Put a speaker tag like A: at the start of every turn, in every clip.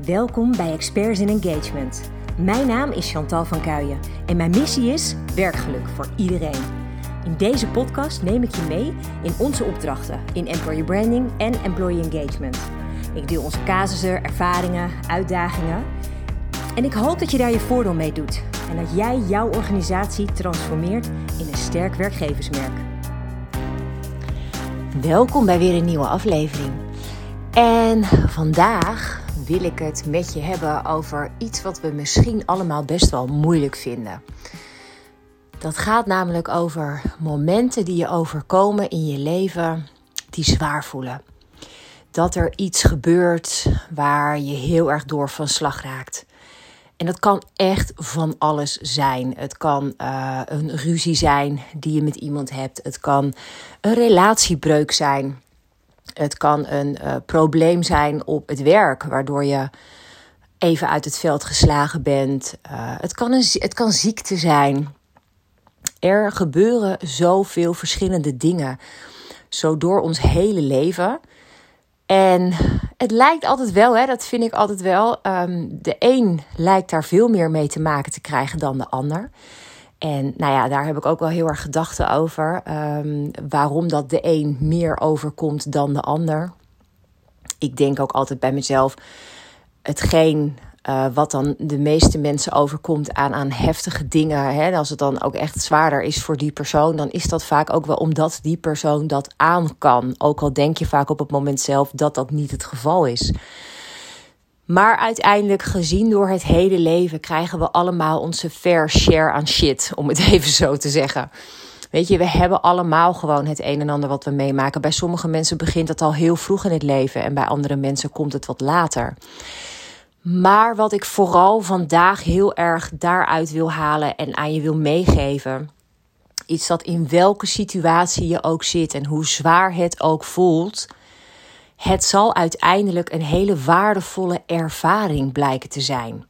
A: Welkom bij Experts in Engagement. Mijn naam is Chantal van Kuijen en mijn missie is werkgeluk voor iedereen. In deze podcast neem ik je mee in onze opdrachten in employer branding en employee engagement. Ik deel onze casussen, ervaringen, uitdagingen. En ik hoop dat je daar je voordeel mee doet en dat jij jouw organisatie transformeert in een sterk werkgeversmerk. Welkom bij weer een nieuwe aflevering. En vandaag wil ik het met je hebben over iets wat we misschien allemaal best wel moeilijk vinden. Dat gaat namelijk over momenten die je overkomen in je leven die zwaar voelen. Dat er iets gebeurt waar je heel erg door van slag raakt. En dat kan echt van alles zijn. Het kan uh, een ruzie zijn die je met iemand hebt. Het kan een relatiebreuk zijn. Het kan een uh, probleem zijn op het werk, waardoor je even uit het veld geslagen bent. Uh, het, kan een, het kan ziekte zijn. Er gebeuren zoveel verschillende dingen, zo door ons hele leven. En het lijkt altijd wel, hè, dat vind ik altijd wel. Um, de een lijkt daar veel meer mee te maken te krijgen dan de ander. En nou ja, daar heb ik ook wel heel erg gedachten over. Um, waarom dat de een meer overkomt dan de ander. Ik denk ook altijd bij mezelf: hetgeen uh, wat dan de meeste mensen overkomt aan, aan heftige dingen. Hè, als het dan ook echt zwaarder is voor die persoon, dan is dat vaak ook wel omdat die persoon dat aan kan. Ook al denk je vaak op het moment zelf dat dat niet het geval is. Maar uiteindelijk, gezien door het hele leven, krijgen we allemaal onze fair share aan shit, om het even zo te zeggen. Weet je, we hebben allemaal gewoon het een en ander wat we meemaken. Bij sommige mensen begint het al heel vroeg in het leven en bij andere mensen komt het wat later. Maar wat ik vooral vandaag heel erg daaruit wil halen en aan je wil meegeven, iets dat in welke situatie je ook zit en hoe zwaar het ook voelt, het zal uiteindelijk een hele waardevolle ervaring blijken te zijn.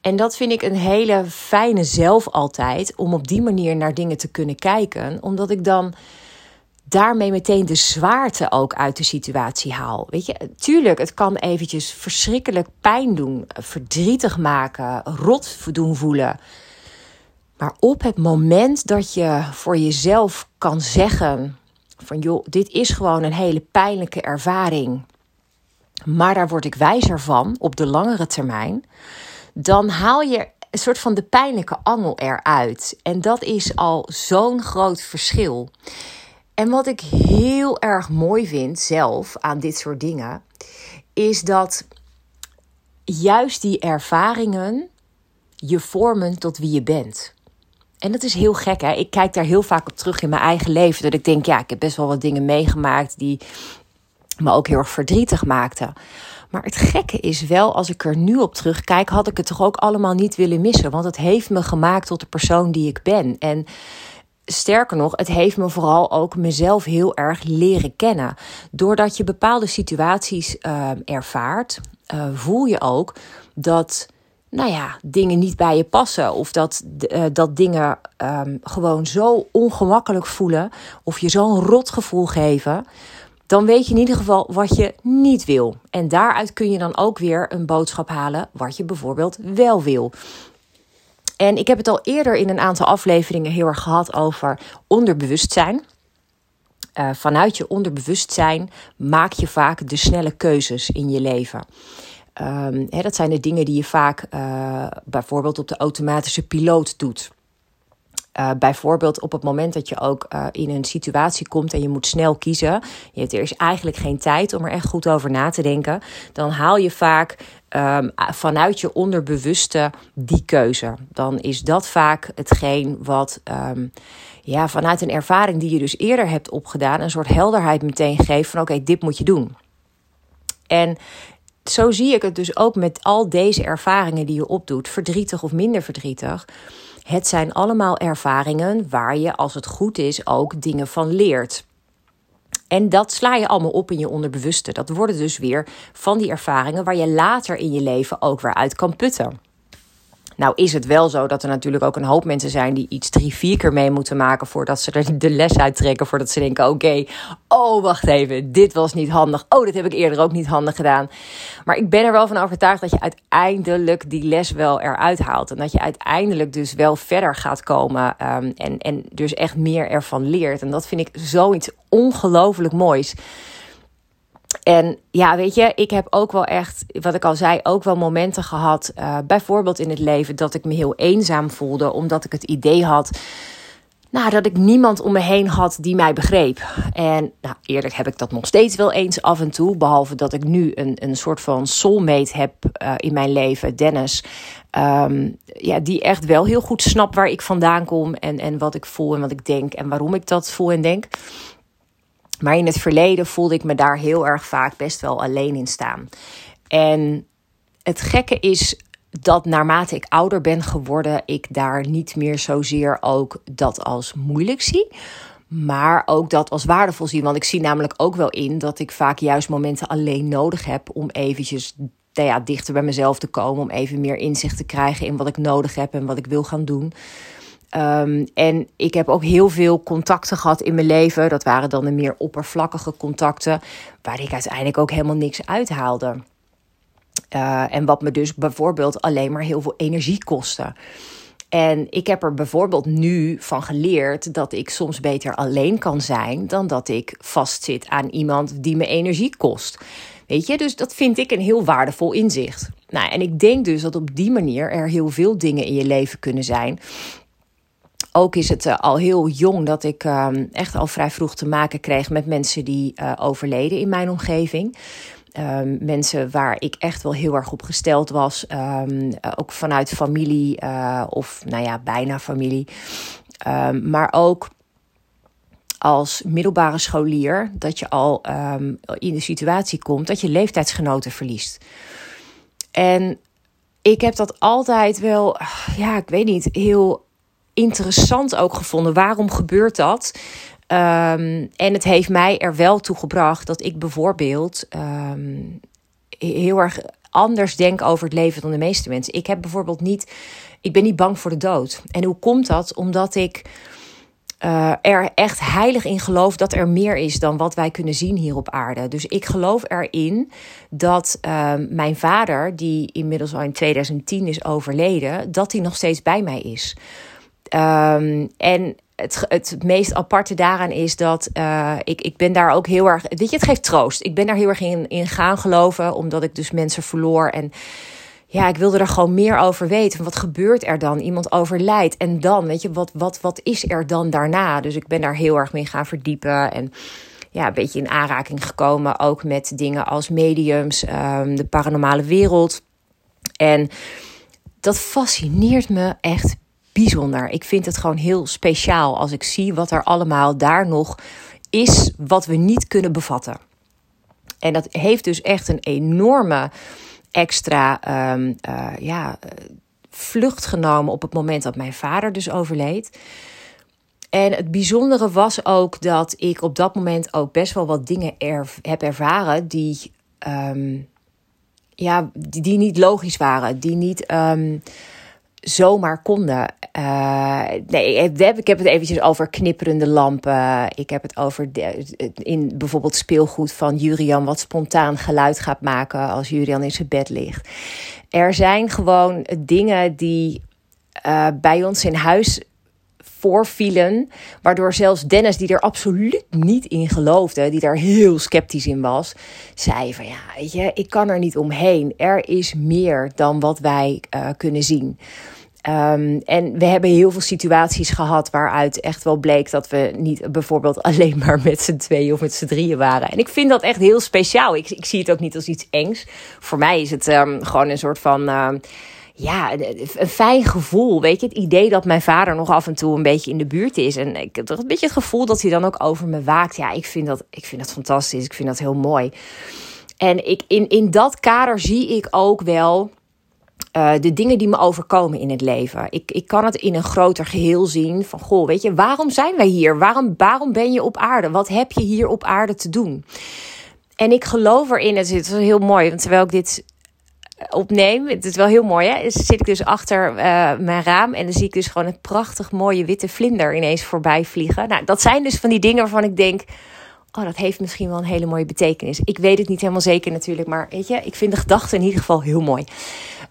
A: En dat vind ik een hele fijne zelf altijd, om op die manier naar dingen te kunnen kijken, omdat ik dan daarmee meteen de zwaarte ook uit de situatie haal. Weet je, tuurlijk, het kan eventjes verschrikkelijk pijn doen, verdrietig maken, rot doen voelen. Maar op het moment dat je voor jezelf kan zeggen: van joh, dit is gewoon een hele pijnlijke ervaring. Maar daar word ik wijzer van op de langere termijn. Dan haal je een soort van de pijnlijke angel eruit. En dat is al zo'n groot verschil. En wat ik heel erg mooi vind zelf aan dit soort dingen, is dat juist die ervaringen je vormen tot wie je bent. En dat is heel gek, hè? Ik kijk daar heel vaak op terug in mijn eigen leven. Dat ik denk, ja, ik heb best wel wat dingen meegemaakt die me ook heel erg verdrietig maakten. Maar het gekke is wel, als ik er nu op terugkijk, had ik het toch ook allemaal niet willen missen. Want het heeft me gemaakt tot de persoon die ik ben. En sterker nog, het heeft me vooral ook mezelf heel erg leren kennen. Doordat je bepaalde situaties uh, ervaart, uh, voel je ook dat nou ja, dingen niet bij je passen. Of dat, uh, dat dingen um, gewoon zo ongemakkelijk voelen. Of je zo'n rot gevoel geven. Dan weet je in ieder geval wat je niet wil. En daaruit kun je dan ook weer een boodschap halen wat je bijvoorbeeld wel wil. En ik heb het al eerder in een aantal afleveringen heel erg gehad over onderbewustzijn. Uh, vanuit je onderbewustzijn maak je vaak de snelle keuzes in je leven. Hè, dat zijn de dingen die je vaak uh, bijvoorbeeld op de automatische piloot doet. Uh, bijvoorbeeld op het moment dat je ook uh, in een situatie komt en je moet snel kiezen. Je hebt, er is eigenlijk geen tijd om er echt goed over na te denken. Dan haal je vaak um, vanuit je onderbewuste die keuze. Dan is dat vaak hetgeen wat um, ja, vanuit een ervaring die je dus eerder hebt opgedaan, een soort helderheid meteen geeft van oké, dit moet je doen. En zo zie ik het dus ook met al deze ervaringen die je opdoet, verdrietig of minder verdrietig. Het zijn allemaal ervaringen waar je, als het goed is, ook dingen van leert. En dat sla je allemaal op in je onderbewuste. Dat worden dus weer van die ervaringen waar je later in je leven ook weer uit kan putten. Nou is het wel zo dat er natuurlijk ook een hoop mensen zijn die iets drie, vier keer mee moeten maken voordat ze er de les uittrekken. Voordat ze denken, oké, oh wacht even, dit was niet handig. Oh, dit heb ik eerder ook niet handig gedaan. Maar ik ben er wel van overtuigd dat je uiteindelijk die les wel eruit haalt. En dat je uiteindelijk dus wel verder gaat komen um, en, en dus echt meer ervan leert. En dat vind ik zoiets ongelooflijk moois. En ja, weet je, ik heb ook wel echt, wat ik al zei, ook wel momenten gehad, uh, bijvoorbeeld in het leven, dat ik me heel eenzaam voelde, omdat ik het idee had, nou, dat ik niemand om me heen had die mij begreep. En nou, eerlijk heb ik dat nog steeds wel eens af en toe, behalve dat ik nu een, een soort van soulmate heb uh, in mijn leven, Dennis. Um, ja, die echt wel heel goed snapt waar ik vandaan kom en, en wat ik voel en wat ik denk en waarom ik dat voel en denk. Maar in het verleden voelde ik me daar heel erg vaak best wel alleen in staan. En het gekke is dat naarmate ik ouder ben geworden, ik daar niet meer zozeer ook dat als moeilijk zie. Maar ook dat als waardevol zie. Want ik zie namelijk ook wel in dat ik vaak juist momenten alleen nodig heb om eventjes nou ja, dichter bij mezelf te komen. Om even meer inzicht te krijgen in wat ik nodig heb en wat ik wil gaan doen. Um, en ik heb ook heel veel contacten gehad in mijn leven. Dat waren dan de meer oppervlakkige contacten, waar ik uiteindelijk ook helemaal niks uithaalde. Uh, en wat me dus bijvoorbeeld alleen maar heel veel energie kostte. En ik heb er bijvoorbeeld nu van geleerd dat ik soms beter alleen kan zijn dan dat ik vastzit aan iemand die me energie kost. Weet je, dus dat vind ik een heel waardevol inzicht. Nou, en ik denk dus dat op die manier er heel veel dingen in je leven kunnen zijn ook is het eh, al heel jong dat ik ehm, echt al vrij vroeg te maken kreeg met mensen die uh, overleden in mijn omgeving. Um, mensen waar ik echt wel heel erg op gesteld was. Um, ook vanuit familie of nou ja, bijna familie. maar ook als middelbare scholier dat je al in de situatie komt dat je leeftijdsgenoten verliest. En ik heb dat altijd wel, ja, ik weet niet, heel interessant ook gevonden. Waarom gebeurt dat? Um, en het heeft mij er wel toe gebracht dat ik bijvoorbeeld um, heel erg anders denk over het leven dan de meeste mensen. Ik heb bijvoorbeeld niet, ik ben niet bang voor de dood. En hoe komt dat? Omdat ik uh, er echt heilig in geloof dat er meer is dan wat wij kunnen zien hier op aarde. Dus ik geloof erin dat uh, mijn vader, die inmiddels al in 2010 is overleden, dat hij nog steeds bij mij is. Um, en het, het meest aparte daaraan is dat uh, ik, ik ben daar ook heel erg. Weet je, het geeft troost. Ik ben daar heel erg in, in gaan geloven, omdat ik dus mensen verloor. En ja, ik wilde er gewoon meer over weten. Wat gebeurt er dan? Iemand overlijdt. En dan, weet je, wat, wat, wat is er dan daarna? Dus ik ben daar heel erg mee gaan verdiepen. En ja, een beetje in aanraking gekomen. Ook met dingen als mediums, um, de paranormale wereld. En dat fascineert me echt bijzonder. Ik vind het gewoon heel speciaal als ik zie wat er allemaal daar nog is wat we niet kunnen bevatten. En dat heeft dus echt een enorme extra um, uh, ja, vlucht genomen op het moment dat mijn vader dus overleed. En het bijzondere was ook dat ik op dat moment ook best wel wat dingen heb ervaren die, um, ja, die, niet logisch waren, die niet. Um, zomaar konden. Uh, nee, ik heb het eventjes over knipperende lampen. Ik heb het over in bijvoorbeeld speelgoed van Jurian, wat spontaan geluid gaat maken als Jurian in zijn bed ligt. Er zijn gewoon dingen die uh, bij ons in huis voorvielen. Waardoor zelfs Dennis, die er absoluut niet in geloofde, die daar heel sceptisch in was, zei van ja, weet je, ik kan er niet omheen. Er is meer dan wat wij uh, kunnen zien. Um, en we hebben heel veel situaties gehad waaruit echt wel bleek dat we niet bijvoorbeeld alleen maar met z'n tweeën of met z'n drieën waren. En ik vind dat echt heel speciaal. Ik, ik zie het ook niet als iets engs. Voor mij is het um, gewoon een soort van. Uh, ja, een fijn gevoel. Weet je, het idee dat mijn vader nog af en toe een beetje in de buurt is. En ik heb een beetje het gevoel dat hij dan ook over me waakt. Ja, ik vind dat, ik vind dat fantastisch. Ik vind dat heel mooi. En ik, in, in dat kader zie ik ook wel uh, de dingen die me overkomen in het leven. Ik, ik kan het in een groter geheel zien. Van goh, weet je, waarom zijn wij hier? Waarom, waarom ben je op aarde? Wat heb je hier op aarde te doen? En ik geloof erin, het is heel mooi, want terwijl ik dit opneem. Het is wel heel mooi, hè? Dus zit ik dus achter uh, mijn raam en dan zie ik dus gewoon een prachtig mooie witte vlinder ineens voorbij vliegen. Nou, dat zijn dus van die dingen waarvan ik denk, oh, dat heeft misschien wel een hele mooie betekenis. Ik weet het niet helemaal zeker natuurlijk, maar weet je, ik vind de gedachte in ieder geval heel mooi.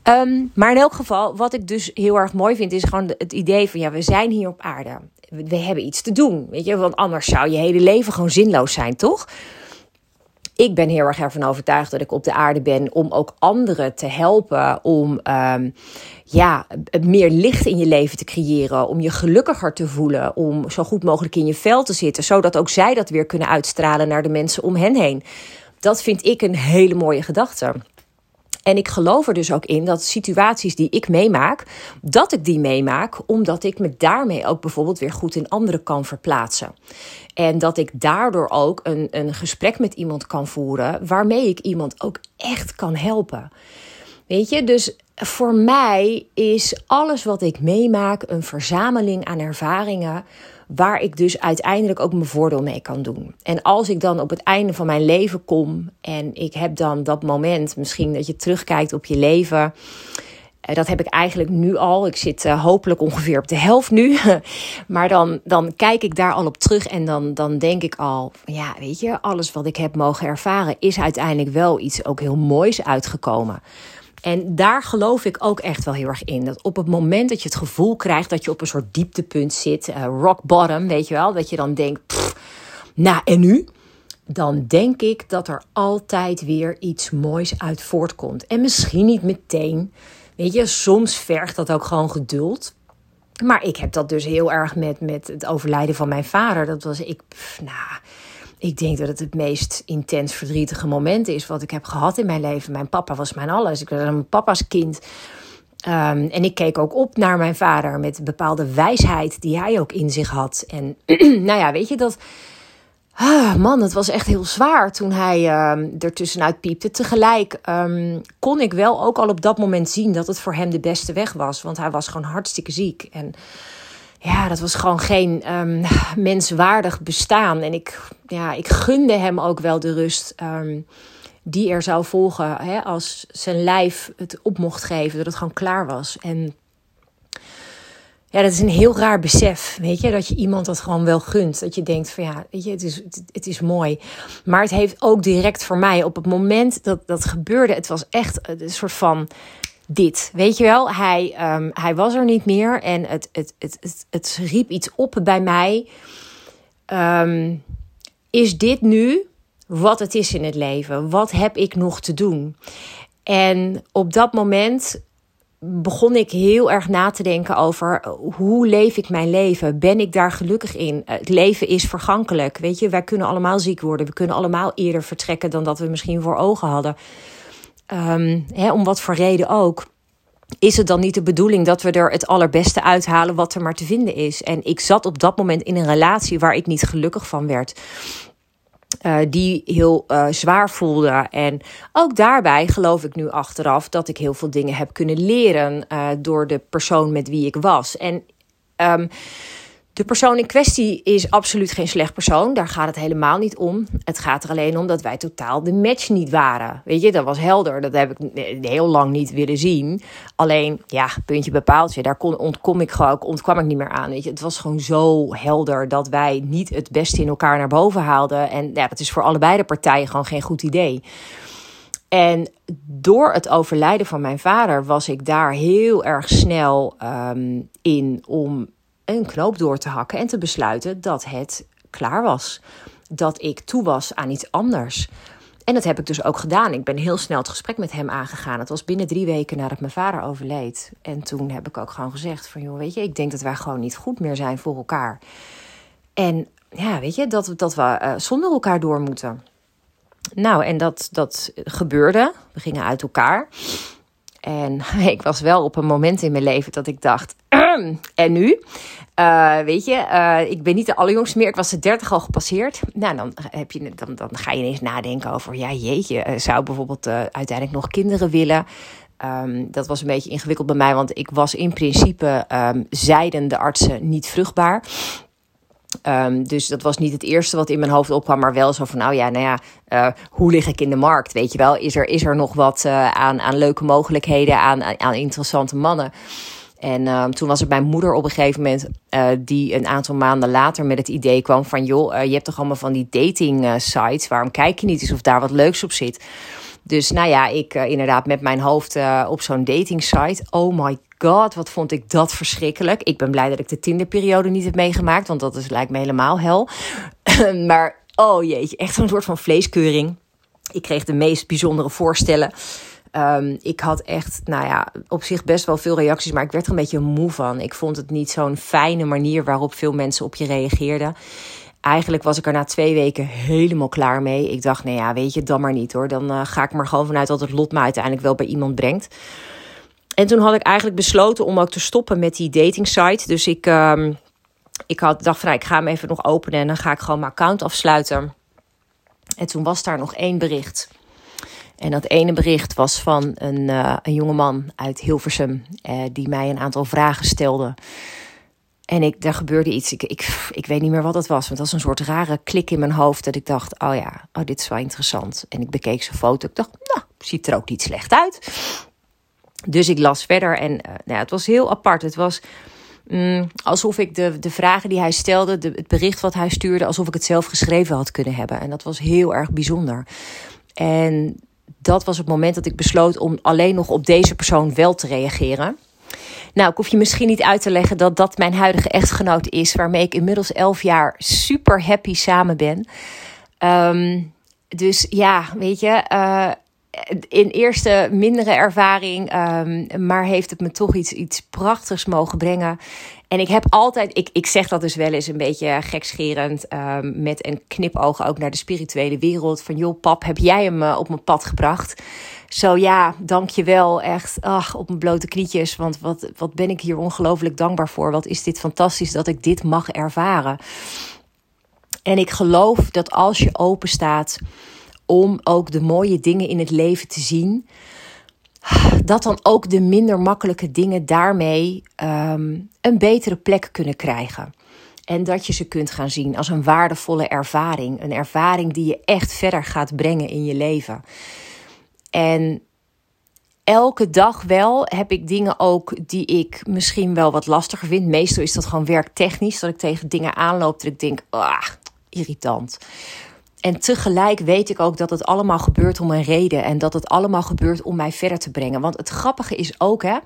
A: Um, maar in elk geval, wat ik dus heel erg mooi vind, is gewoon het idee van, ja, we zijn hier op aarde. We hebben iets te doen, weet je, want anders zou je hele leven gewoon zinloos zijn, toch? Ik ben heel erg ervan overtuigd dat ik op de aarde ben om ook anderen te helpen. Om um, ja, meer licht in je leven te creëren. Om je gelukkiger te voelen. Om zo goed mogelijk in je vel te zitten. Zodat ook zij dat weer kunnen uitstralen naar de mensen om hen heen. Dat vind ik een hele mooie gedachte. En ik geloof er dus ook in dat situaties die ik meemaak, dat ik die meemaak, omdat ik me daarmee ook bijvoorbeeld weer goed in anderen kan verplaatsen. En dat ik daardoor ook een, een gesprek met iemand kan voeren waarmee ik iemand ook echt kan helpen. Weet je, dus voor mij is alles wat ik meemaak een verzameling aan ervaringen waar ik dus uiteindelijk ook mijn voordeel mee kan doen. En als ik dan op het einde van mijn leven kom en ik heb dan dat moment, misschien dat je terugkijkt op je leven. Eh, dat heb ik eigenlijk nu al. Ik zit uh, hopelijk ongeveer op de helft nu. maar dan, dan kijk ik daar al op terug en dan, dan denk ik al: ja, weet je, alles wat ik heb mogen ervaren is uiteindelijk wel iets ook heel moois uitgekomen. En daar geloof ik ook echt wel heel erg in. Dat op het moment dat je het gevoel krijgt dat je op een soort dieptepunt zit, uh, rock bottom, weet je wel, dat je dan denkt, pff, nou en nu? Dan denk ik dat er altijd weer iets moois uit voortkomt. En misschien niet meteen. Weet je, soms vergt dat ook gewoon geduld. Maar ik heb dat dus heel erg met, met het overlijden van mijn vader. Dat was ik, pff, nou ik denk dat het het meest intens verdrietige moment is wat ik heb gehad in mijn leven. Mijn papa was mijn alles. Ik was een papa's kind. Um, en ik keek ook op naar mijn vader met bepaalde wijsheid die hij ook in zich had. En nou ja, weet je dat. Ah, man, het was echt heel zwaar toen hij um, er tussenuit piepte. Tegelijk um, kon ik wel ook al op dat moment zien dat het voor hem de beste weg was. Want hij was gewoon hartstikke ziek. En ja, dat was gewoon geen um, menswaardig bestaan. En ik, ja, ik gunde hem ook wel de rust um, die er zou volgen hè, als zijn lijf het op mocht geven, dat het gewoon klaar was. En ja, dat is een heel raar besef, weet je, dat je iemand dat gewoon wel gunt. Dat je denkt van ja, weet je, het is, het is mooi. Maar het heeft ook direct voor mij, op het moment dat dat gebeurde, het was echt een soort van dit. Weet je wel, hij, um, hij was er niet meer en het, het, het, het, het riep iets op bij mij. Um, is dit nu wat het is in het leven? Wat heb ik nog te doen? En op dat moment begon ik heel erg na te denken over hoe leef ik mijn leven? Ben ik daar gelukkig in? Het leven is vergankelijk. Weet je, wij kunnen allemaal ziek worden. We kunnen allemaal eerder vertrekken dan dat we misschien voor ogen hadden. Hè, om wat voor reden ook. Is het dan niet de bedoeling dat we er het allerbeste uithalen wat er maar te vinden is? En ik zat op dat moment in een relatie waar ik niet gelukkig van werd. Uh, die heel uh, zwaar voelde. En ook daarbij geloof ik nu achteraf dat ik heel veel dingen heb kunnen leren uh, door de persoon met wie ik was. En um, de persoon in kwestie is absoluut geen slecht persoon. Daar gaat het helemaal niet om. Het gaat er alleen om dat wij totaal de match niet waren. Weet je, dat was helder. Dat heb ik heel lang niet willen zien. Alleen, ja, puntje bepaaltje. Daar kon, ontkom ik gewoon, ontkwam ik niet meer aan. Weet je, het was gewoon zo helder dat wij niet het beste in elkaar naar boven haalden. En ja, dat is voor allebei de partijen gewoon geen goed idee. En door het overlijden van mijn vader was ik daar heel erg snel um, in om een knoop door te hakken en te besluiten dat het klaar was. Dat ik toe was aan iets anders. En dat heb ik dus ook gedaan. Ik ben heel snel het gesprek met hem aangegaan. Het was binnen drie weken nadat mijn vader overleed. En toen heb ik ook gewoon gezegd van... joh, weet je, ik denk dat wij gewoon niet goed meer zijn voor elkaar. En ja, weet je, dat, dat we uh, zonder elkaar door moeten. Nou, en dat, dat gebeurde. We gingen uit elkaar. En ik was wel op een moment in mijn leven dat ik dacht: en nu? Uh, weet je, uh, ik ben niet de allerjongste meer. Ik was de dertig al gepasseerd. Nou, dan, heb je, dan, dan ga je ineens nadenken over... ja, jeetje, uh, zou bijvoorbeeld uiteindelijk nog kinderen willen... Um, dat was een beetje ingewikkeld bij mij, want ik was in principe, um, zeiden de artsen, niet vruchtbaar. Ehm, dus dat was niet het eerste wat in mijn hoofd opkwam, maar wel zo van, nou ja, nou ja, hoe lig ik in de markt? Weet je wel, is er, is er nog wat aan, aan leuke mogelijkheden, aan, aan interessante mannen? En uh, toen was het mijn moeder op een gegeven moment, uh, die een aantal maanden later met het idee kwam van, joh, uh, je hebt toch allemaal van die dating sites, waarom kijk je niet eens of daar wat leuks op zit? Dus nou ja, ik inderdaad met mijn hoofd op zo'n dating site. Oh my god, wat vond ik dat verschrikkelijk. Ik ben blij dat ik de Tinderperiode niet heb meegemaakt, want dat is, lijkt me helemaal hel. maar oh jeetje, echt zo'n soort van vleeskeuring. Ik kreeg de meest bijzondere voorstellen. Um, ik had echt, nou ja, op zich best wel veel reacties, maar ik werd er een beetje moe van. Ik vond het niet zo'n fijne manier waarop veel mensen op je reageerden. Eigenlijk was ik er na twee weken helemaal klaar mee. Ik dacht, nou ja, weet je, dan maar niet hoor. Dan uh, ga ik maar gewoon vanuit dat het lot me uiteindelijk wel bij iemand brengt. En toen had ik eigenlijk besloten om ook te stoppen met die dating site. Dus ik, um, ik had, dacht van, nou, ik ga hem even nog openen en dan ga ik gewoon mijn account afsluiten. En toen was daar nog één bericht. En dat ene bericht was van een, uh, een jongeman uit Hilversum, uh, die mij een aantal vragen stelde. En ik, daar gebeurde iets. Ik, ik, weet niet meer wat het was. Want het was een soort rare klik in mijn hoofd. Dat ik dacht: oh ja, oh, dit is wel interessant. En ik bekeek zijn foto. Ik dacht: nou, ziet er ook niet slecht uit. Dus ik las verder. En uh, nou ja, het was heel apart. Het was mm, alsof ik de, de vragen die hij stelde, de, het bericht wat hij stuurde, alsof ik het zelf geschreven had kunnen hebben. En dat was heel erg bijzonder. En dat was het moment dat ik besloot om alleen nog op deze persoon wel te reageren. Nou, ik hoef je misschien niet uit te leggen dat dat mijn huidige echtgenoot is, waarmee ik inmiddels elf jaar super happy samen ben. Um, dus ja, weet je, uh, in eerste mindere ervaring, um, maar heeft het me toch iets, iets prachtigs mogen brengen. En ik heb altijd, ik, ik zeg dat dus wel eens een beetje gekscherend, um, met een knipoog ook naar de spirituele wereld. Van joh, pap, heb jij hem uh, op mijn pad gebracht? Zo ja, dank je wel. Echt, ach, op mijn blote knietjes. Want wat, wat ben ik hier ongelooflijk dankbaar voor. Wat is dit fantastisch dat ik dit mag ervaren. En ik geloof dat als je open staat om ook de mooie dingen in het leven te zien, dat dan ook de minder makkelijke dingen daarmee um, een betere plek kunnen krijgen. En dat je ze kunt gaan zien als een waardevolle ervaring. Een ervaring die je echt verder gaat brengen in je leven. En elke dag wel heb ik dingen ook die ik misschien wel wat lastiger vind. Meestal is dat gewoon werktechnisch. Dat ik tegen dingen aanloop dat ik denk, ah, irritant. En tegelijk weet ik ook dat het allemaal gebeurt om een reden. En dat het allemaal gebeurt om mij verder te brengen. Want het grappige is ook hè,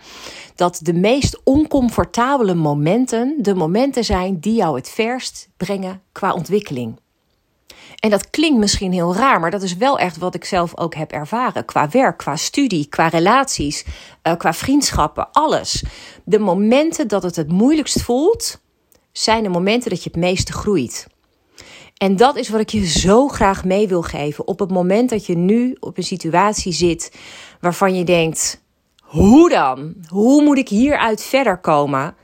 A: dat de meest oncomfortabele momenten de momenten zijn die jou het verst brengen qua ontwikkeling. En dat klinkt misschien heel raar, maar dat is wel echt wat ik zelf ook heb ervaren. Qua werk, qua studie, qua relaties, uh, qua vriendschappen, alles. De momenten dat het het moeilijkst voelt, zijn de momenten dat je het meeste groeit. En dat is wat ik je zo graag mee wil geven. Op het moment dat je nu op een situatie zit waarvan je denkt: hoe dan? Hoe moet ik hieruit verder komen?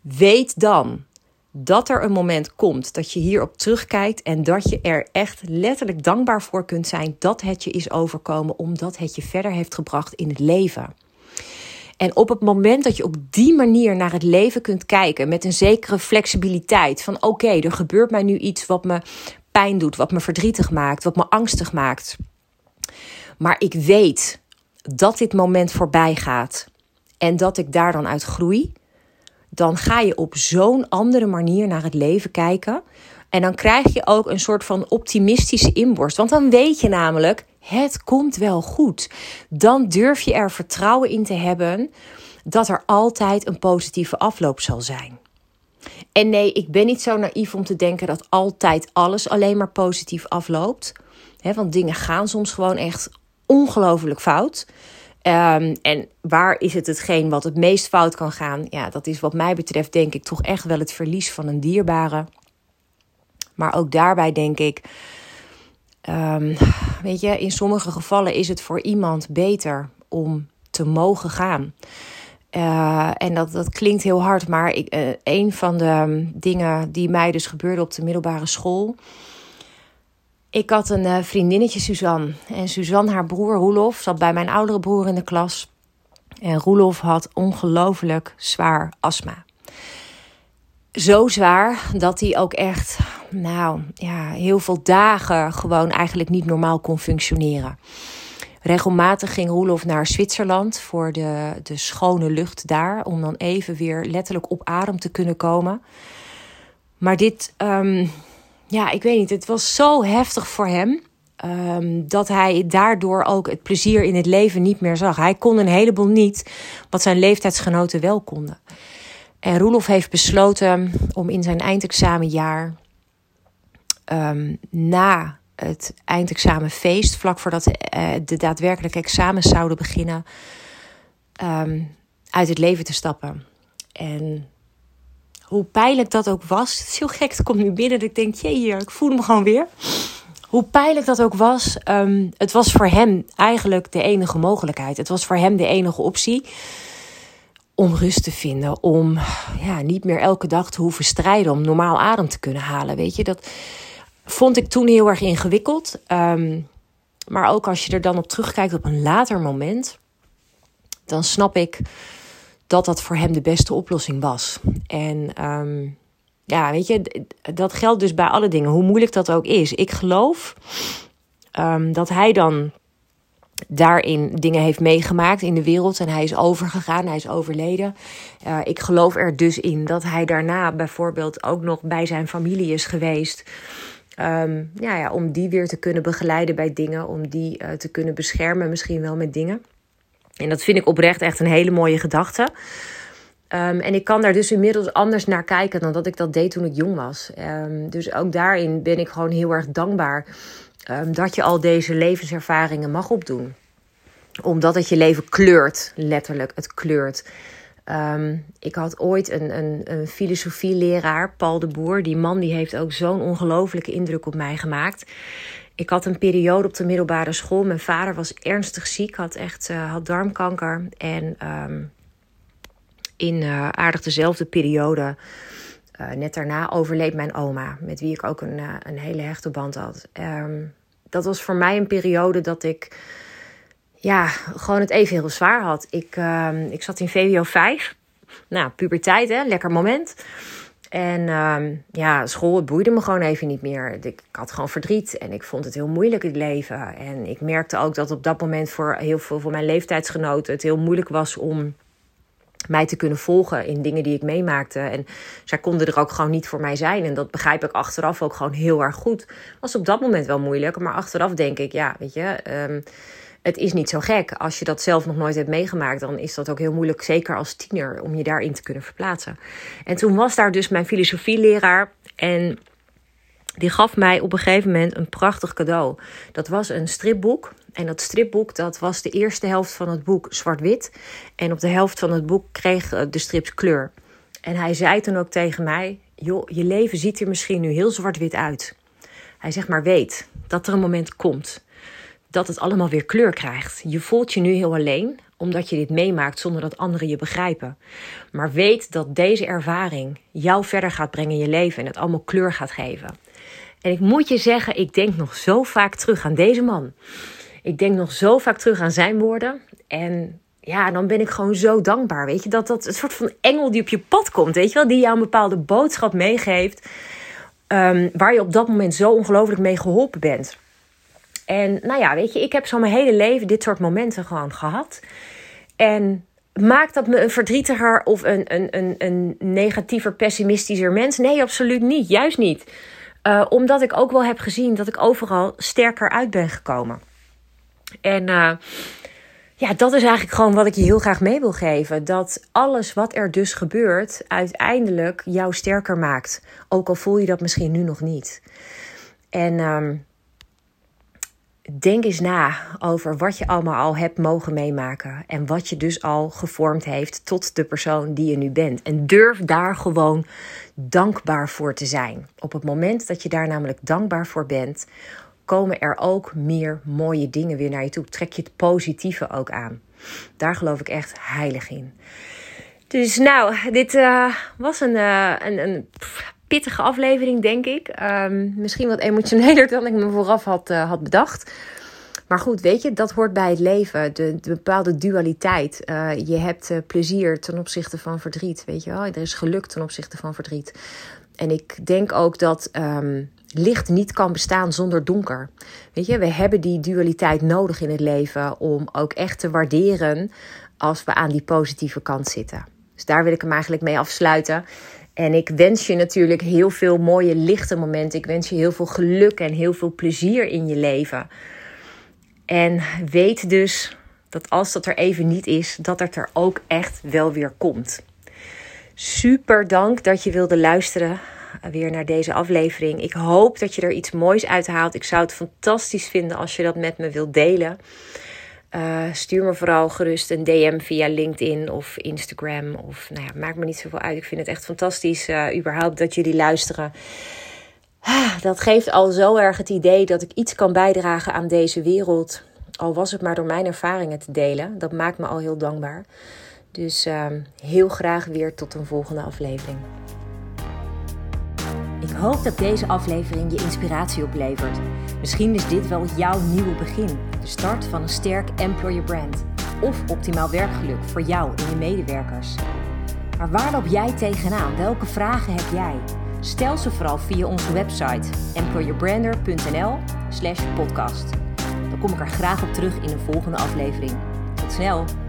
A: Weet dan dat er een moment komt dat je hierop terugkijkt en dat je er echt letterlijk dankbaar voor kunt zijn dat het je is overkomen, omdat het je verder heeft gebracht in het leven. En op het moment dat je op die manier naar het leven kunt kijken, met een zekere flexibiliteit van oké, er gebeurt mij nu iets wat me pijn doet, wat me verdrietig maakt, wat me angstig maakt. Maar ik weet dat dit moment voorbij gaat en dat ik daar dan uit groei, dan ga je op zo'n andere manier naar het leven kijken. En dan krijg je ook een soort van optimistische inborst. Want dan weet je namelijk, het komt wel goed. Dan durf je er vertrouwen in te hebben dat er altijd een positieve afloop zal zijn. En nee, ik ben niet zo naïef om te denken dat altijd alles alleen maar positief afloopt. want dingen gaan soms gewoon echt ongelooflijk fout. Um, en waar is het hetgeen wat het meest fout kan gaan? Ja, dat is wat mij betreft denk ik toch echt wel het verlies van een dierbare. Maar ook daarbij denk ik, um, weet je, in sommige gevallen is het voor iemand beter om te mogen gaan. Uh, en dat, dat klinkt heel hard, maar ik, uh, een van de dingen die mij dus gebeurde op de middelbare school ik had een uh, vriendinnetje, Suzanne. En Suzanne, haar broer Roelof, zat bij mijn oudere broer in de klas. En Roelof had ongelooflijk zwaar astma. zo zwaar dat hij ook echt, nou ja, heel veel dagen gewoon eigenlijk niet normaal kon functioneren. Regelmatig ging Roelof naar Zwitserland voor de, de schone lucht daar, om dan even weer letterlijk op adem te kunnen komen. Maar dit, ehm, ja, ik weet niet, het was zo heftig voor hem. Ehm, dat hij daardoor ook het plezier in het leven niet meer zag. Hij kon een heleboel niet wat zijn leeftijdsgenoten wel konden. En Roelof heeft besloten om in zijn eindexamenjaar um, na het eindexamenfeest, vlak voordat uh, de daadwerkelijke examens zouden beginnen, um, uit het leven te stappen. En hoe pijnlijk dat ook was, het is heel gek, het komt nu binnen dat ik denk, jee, ik voel me gewoon weer. Hoe pijnlijk dat ook was, um, het was voor hem eigenlijk de enige mogelijkheid. Het was voor hem de enige optie om rust te vinden, om ja, niet meer elke dag te hoeven strijden, om normaal adem te kunnen halen. Weet je, dat vond ik toen heel erg ingewikkeld. Um, maar ook als je er dan op terugkijkt op een later moment, dan snap ik dat dat voor hem de beste oplossing was. En um, ja, weet je, dat geldt dus bij alle dingen, hoe moeilijk dat ook is. Ik geloof um, dat hij dan daarin dingen heeft meegemaakt in de wereld en hij is overgegaan, hij is overleden. Uh, ik geloof er dus in dat hij daarna bijvoorbeeld ook nog bij zijn familie is geweest. Um, ja, ja, om die weer te kunnen begeleiden bij dingen, om die uh, te kunnen beschermen, misschien wel met dingen. En dat vind ik oprecht echt een hele mooie gedachte. Um, en ik kan daar dus inmiddels anders naar kijken dan dat ik dat deed toen ik jong was. Um, dus ook daarin ben ik gewoon heel erg dankbaar dat je al deze levenservaringen mag opdoen. Omdat het je leven kleurt, letterlijk, het kleurt. Ik had ooit een, een, een filosofieleraar, Paul de Boer. Die man die heeft ook zo'n ongelofelijke indruk op mij gemaakt. Ik had een periode op de middelbare school. Mijn vader was ernstig ziek, had echt uh, had darmkanker. En in uh, aardig dezelfde periode, uh, net daarna, overleed mijn oma, met wie ik ook een, een hele hechte band had. Um, dat was voor mij een periode dat ik ja, gewoon het even heel zwaar had. Ik, uh, ik zat in VWO 5. Nou, puberteit, hè, lekker moment. En uh, ja, school het boeide me gewoon even niet meer. Ik, had gewoon verdriet en ik vond het heel moeilijk het leven. En ik merkte ook dat op dat moment voor heel veel van mijn leeftijdsgenoten het heel moeilijk was om mij te kunnen volgen in dingen die ik meemaakte. En zij konden er ook gewoon niet voor mij zijn. En dat begrijp ik achteraf ook gewoon heel erg goed. Was op dat moment wel moeilijk, maar achteraf denk ik, ja, weet je. Um, het is niet zo gek. Als je dat zelf nog nooit hebt meegemaakt, dan is dat ook heel moeilijk, zeker als tiener, om je daarin te kunnen verplaatsen. En toen was daar dus mijn filosofieleraar. En die gaf mij op een gegeven moment een prachtig cadeau. Dat was een stripboek. En dat stripboek dat was de eerste helft van het boek zwart-wit. En op de helft van het boek kreeg eh, de strips kleur. En hij zei toen ook tegen mij: Joh, je leven ziet er misschien nu heel zwart-wit uit. Hij zegt maar: Weet dat er een moment komt dat het allemaal weer kleur krijgt. Je voelt je nu heel alleen, omdat je dit meemaakt zonder dat anderen je begrijpen. Maar weet dat deze ervaring jou verder gaat brengen in je leven en het allemaal kleur gaat geven. En ik moet je zeggen, ik denk nog zo vaak terug aan deze man. Ik denk nog zo vaak terug aan zijn woorden. En ja, dan ben ik gewoon zo dankbaar. Weet je, dat dat een soort van engel die op je pad komt. Weet je wel, die jou een bepaalde boodschap meegeeft. Um, waar je op dat moment zo ongelooflijk mee geholpen bent. En nou ja, weet je, ik heb zo mijn hele leven dit soort momenten gewoon gehad. En maakt dat me een verdrietiger of een, een, een, een negatiever, pessimistischer mens? Nee, absoluut niet. Juist niet. Uh, omdat ik ook wel heb gezien dat ik overal sterker uit ben gekomen. En uh, ja, dat is eigenlijk gewoon wat ik je heel graag mee wil geven. Dat alles wat er dus gebeurt, uiteindelijk jou sterker maakt. Ook al voel je dat misschien nu nog niet. En um, denk eens na over wat je allemaal al hebt mogen meemaken. En wat je dus al gevormd heeft tot de persoon die je nu bent. En durf daar gewoon dankbaar voor te zijn. Op het moment dat je daar namelijk dankbaar voor bent, komen er ook meer mooie dingen weer naar je toe. Trek je het positieve ook aan. Daar geloof ik echt heilig in. Dus nou, dit uh, was een, uh, een, een pittige aflevering, denk ik. Um, misschien wat emotioneler dan ik me vooraf had, uh, had bedacht. Maar goed, weet je, dat hoort bij het leven. De, de bepaalde dualiteit. Uh, je hebt uh, plezier ten opzichte van verdriet. Weet je wel, er is geluk ten opzichte van verdriet. En ik denk ook dat um, licht niet kan bestaan zonder donker. Weet je, we hebben die dualiteit nodig in het leven om ook echt te waarderen als we aan die positieve kant zitten. Dus daar wil ik hem eigenlijk mee afsluiten. En ik wens je natuurlijk heel veel mooie lichte momenten. Ik wens je heel veel geluk en heel veel plezier in je leven. En weet dus dat als dat er even niet is, dat het er ook echt wel weer komt. Super dank dat je wilde luisteren weer naar deze aflevering. Ik hoop dat je er iets moois uit haalt. Ik zou het fantastisch vinden als je dat met me wilt delen. Uh, stuur me vooral gerust een DM via LinkedIn of Instagram. Of nou ja, maakt me niet zoveel uit. Ik vind het echt fantastisch uh, überhaupt dat jullie luisteren. Ah, dat geeft al zo erg het idee dat ik iets kan bijdragen aan deze wereld. Al was het maar door mijn ervaringen te delen. Dat maakt me al heel dankbaar. Dus uh, heel graag weer tot een volgende aflevering. Hoop dat deze aflevering je inspiratie oplevert. Misschien is dit wel jouw nieuwe begin. De start van een sterk employer brand. Of optimaal werkgeluk voor jou en je medewerkers. Maar waar loop jij tegenaan? Welke vragen heb jij? Stel ze vooral via onze website employerbrander.nl slash podcast. Dan kom ik er graag op terug in een volgende aflevering. Tot snel!